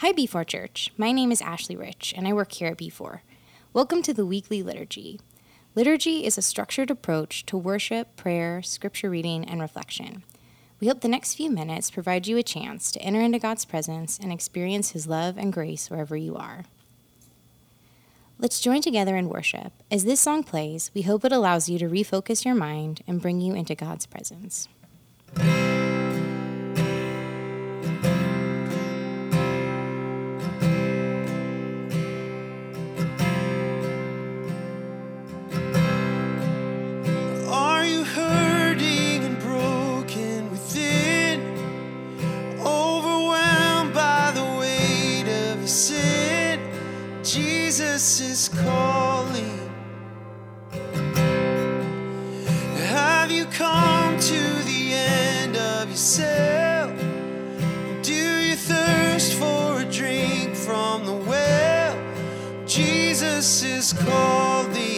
Hi, B4 Church. My name is Ashleigh Rich, and I work here at B4. Welcome to the weekly liturgy. Liturgy is a structured approach to worship, prayer, scripture reading, and reflection. We hope the next few minutes provide you a chance to enter into God's presence and experience His love and grace wherever you are. Let's join together in worship. As this song plays, we hope it allows you to refocus your mind and bring you into God's presence. Jesus is calling. Have you come to the end of yourself? Do you thirst for a drink from the well? Jesus is calling.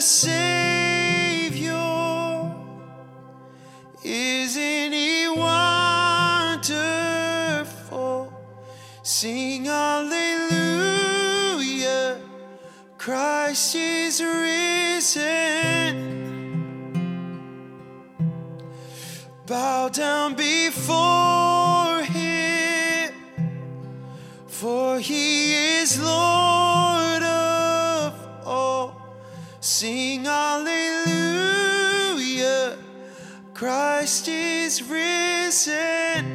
Savior is any wonderful. Sing hallelujah, Christ is risen. Bow down. Sing hallelujah, Christ is risen.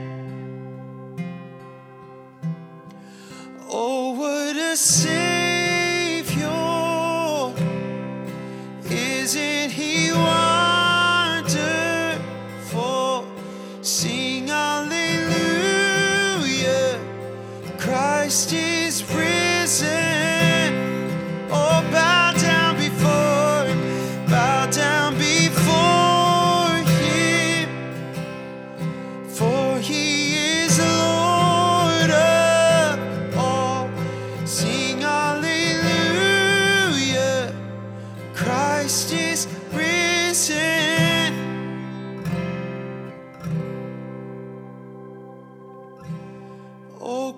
Oh, what a sin!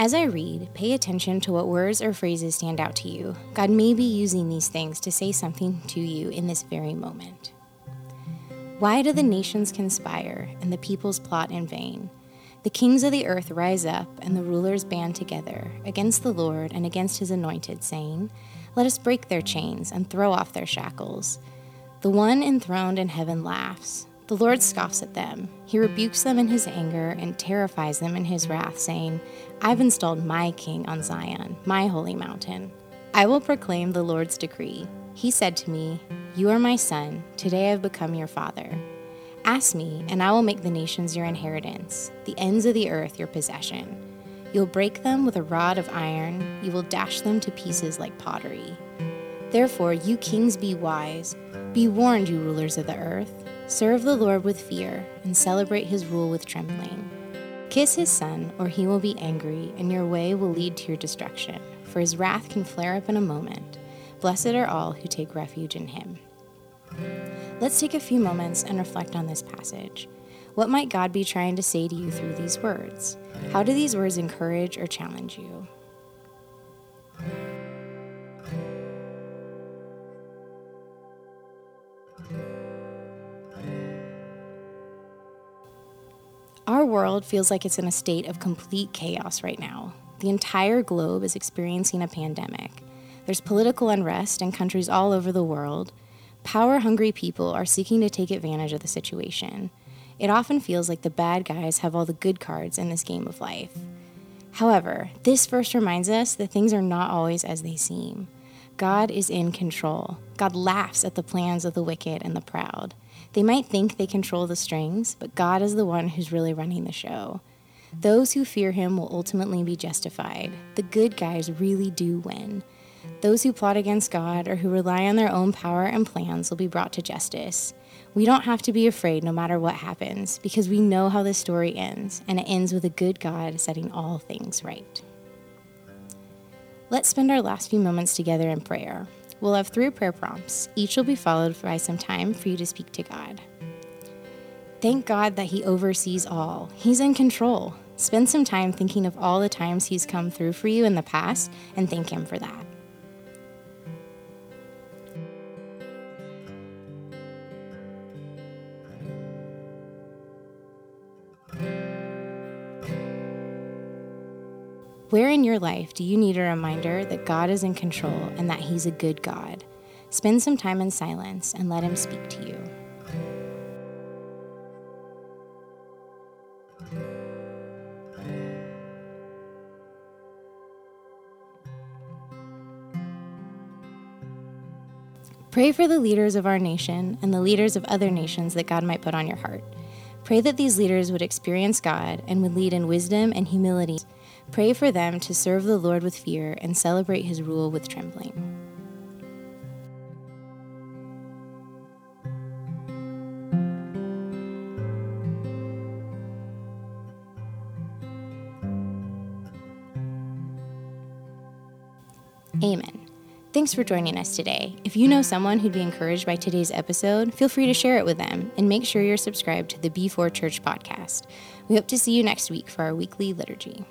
As I read, pay attention to what words or phrases stand out to you. God may be using these things to say something to you in this very moment. Why do the nations conspire and the peoples plot in vain? The kings of the earth rise up, and the rulers band together against the Lord and against his anointed, saying, Let us break their chains and throw off their shackles. The one enthroned in heaven laughs. The Lord scoffs at them. He rebukes them in his anger and terrifies them in his wrath, saying, I've installed my king on Zion, my holy mountain. I will proclaim the Lord's decree. He said to me, You are my son, today I have become your father. Ask me, and I will make the nations your inheritance, the ends of the earth your possession. You'll break them with a rod of iron, you will dash them to pieces like pottery. Therefore, you kings be wise. Be warned, you rulers of the earth. Serve the Lord with fear, and celebrate his rule with trembling. Kiss his son, or he will be angry, and your way will lead to your destruction, for his wrath can flare up in a moment. Blessed are all who take refuge in him. Let's take a few moments and reflect on this passage. What might God be trying to say to you through these words? How do these words encourage or challenge you? Our world feels like it's in a state of complete chaos right now. The entire globe is experiencing a pandemic. There's political unrest in countries all over the world. Power hungry people are seeking to take advantage of the situation. It often feels like the bad guys have all the good cards in this game of life. However, this verse reminds us that things are not always as they seem. God is in control. God laughs at the plans of the wicked and the proud. They might think they control the strings, but God is the one who's really running the show. Those who fear him will ultimately be justified. The good guys really do win. Those who plot against God or who rely on their own power and plans will be brought to justice. We don't have to be afraid no matter what happens because we know how this story ends, and it ends with a good God setting all things right. Let's spend our last few moments together in prayer. We'll have three prayer prompts. Each will be followed by some time for you to speak to God. Thank God that He oversees all, He's in control. Spend some time thinking of all the times He's come through for you in the past and thank Him for that. Where in your life do you need a reminder that God is in control and that He's a good God? Spend some time in silence and let Him speak to you. Pray for the leaders of our nation and the leaders of other nations that God might put on your heart. Pray that these leaders would experience God and would lead in wisdom and humility. Pray for them to serve the Lord with fear and celebrate his rule with trembling. Amen. Thanks for joining us today. If you know someone who'd be encouraged by today's episode, feel free to share it with them and make sure you're subscribed to the B4 Church podcast. We hope to see you next week for our weekly liturgy.